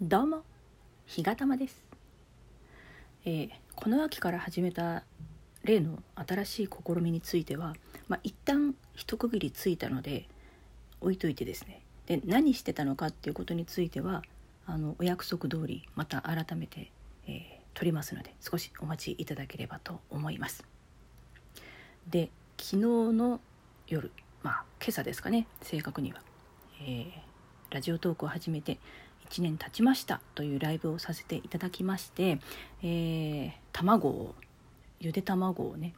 どうも日がたまです、えーこの秋から始めた例の新しい試みについては、まあ、一旦一区切りついたので置いといてですね。で何してたのかっていうことについてはあのお約束通りまた改めて、えー撮りますので少しお待ちいただければと思います。で昨日の夜まあ今朝ですかね正確には、えーラジオトークを始めて1年経ちましたというライブをさせていただきまして、えー卵をゆで卵をね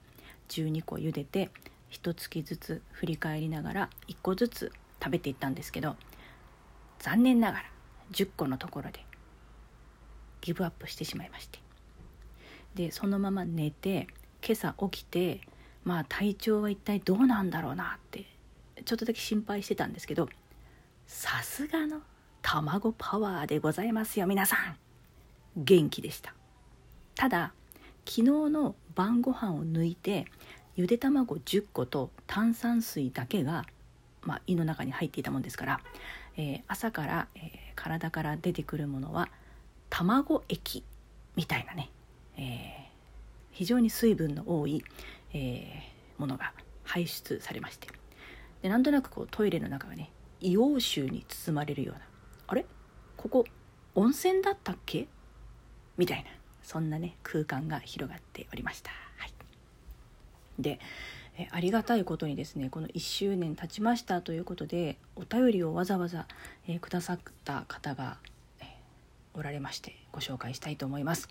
12個茹でて1月ずつ振り返りながら1個ずつ食べていったんですけど残念ながら10個のところでギブアップしてしまいまして。でそのまま寝て今朝起きてまあ体調は一体どうなんだろうなってちょっとだけ心配してたんですけどさすがの卵パワーでございますよ皆さん。元気でした。ただ昨日の晩ご飯を抜いてゆで卵10個と炭酸水だけが、まあ、胃の中に入っていたもんですから、えー朝から、えー体から出てくるものは卵液みたいなね、えー非常に水分の多い、えものが排出されまして。でなんとなくこうトイレの中がね硫黄臭に包まれるようなあれ？ここ温泉だったっけ？みたいなそんなね空間が広がっておりました。はい、でえありがたいことにですねこの1周年経ちましたということでお便りをわざわざ、えーくださった方が、おられましてご紹介したいと思います、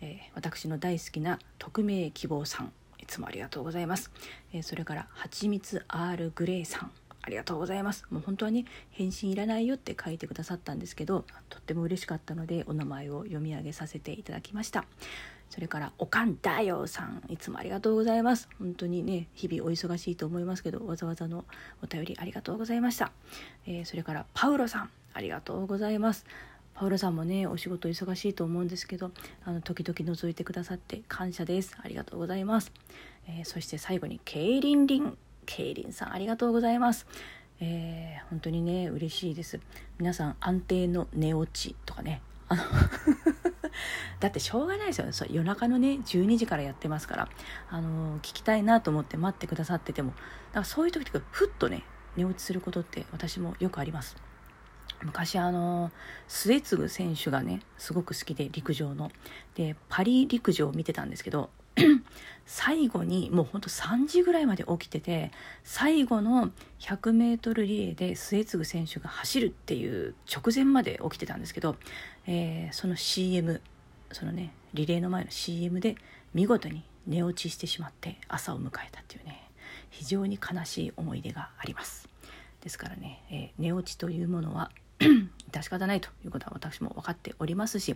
えー私の大好きな匿名希望さんいつもありがとうございます、えそれからはちみつ R グレーさん。ありがとうございます。もう本当はね返信いらないよって書いてくださったんですけどとっても嬉しかったのでお名前を読み上げさせていただきました。それからおかんだよさんいつもありがとうございます。本当にね日々お忙しいと思いますけどわざわざのお便りありがとうございました、えーそれからパウロさんありがとうございます。パウロさんもねお仕事忙しいと思うんですけどあの時々覗いてくださって感謝です。ありがとうございます、えーそして最後にケイリンリン。ケイリンさんありがとうございます。えー本当にね嬉しいです。皆さん安定の寝落ちとかね。あの だってしょうがないですよね。そう夜中のね12時からやってますから、あの聞きたいなと思って待ってくださってても。だからそういう時とかふっとね寝落ちすることって私もよくあります。昔あの末継選手がねすごく好きで陸上の。でパリ陸上を見てたんですけど 最後にもうほんと3時ぐらいまで起きてて最後の 100m リレーで末継選手が走るっていう直前まで起きてたんですけど、えーその CM そのねリレーの前の CM で見事に寝落ちしてしまって朝を迎えたっていうね非常に悲しい思い出があります。ですからね、えー寝落ちというものは 致し方ないということは私も分かっておりますし、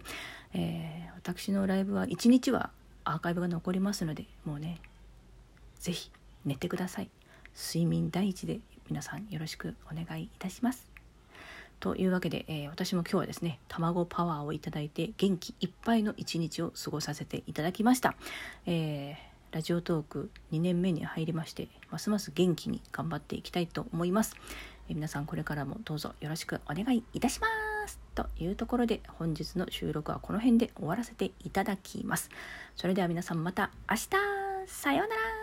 えー私のライブは1日はアーカイブが残りますのでもうねぜひ寝てください。睡眠第一で皆さんよろしくお願いいたします。というわけで、えー私も今日はですね卵パワーをいただいて元気いっぱいの一日を過ごさせていただきました、えーラジオトーク2年目に入りましてますます元気に頑張っていきたいと思います、え皆さんこれからもどうぞよろしくお願いいたします。というところで本日の収録はこの辺で終わらせていただきます。それでは皆さんまた明日。さようなら。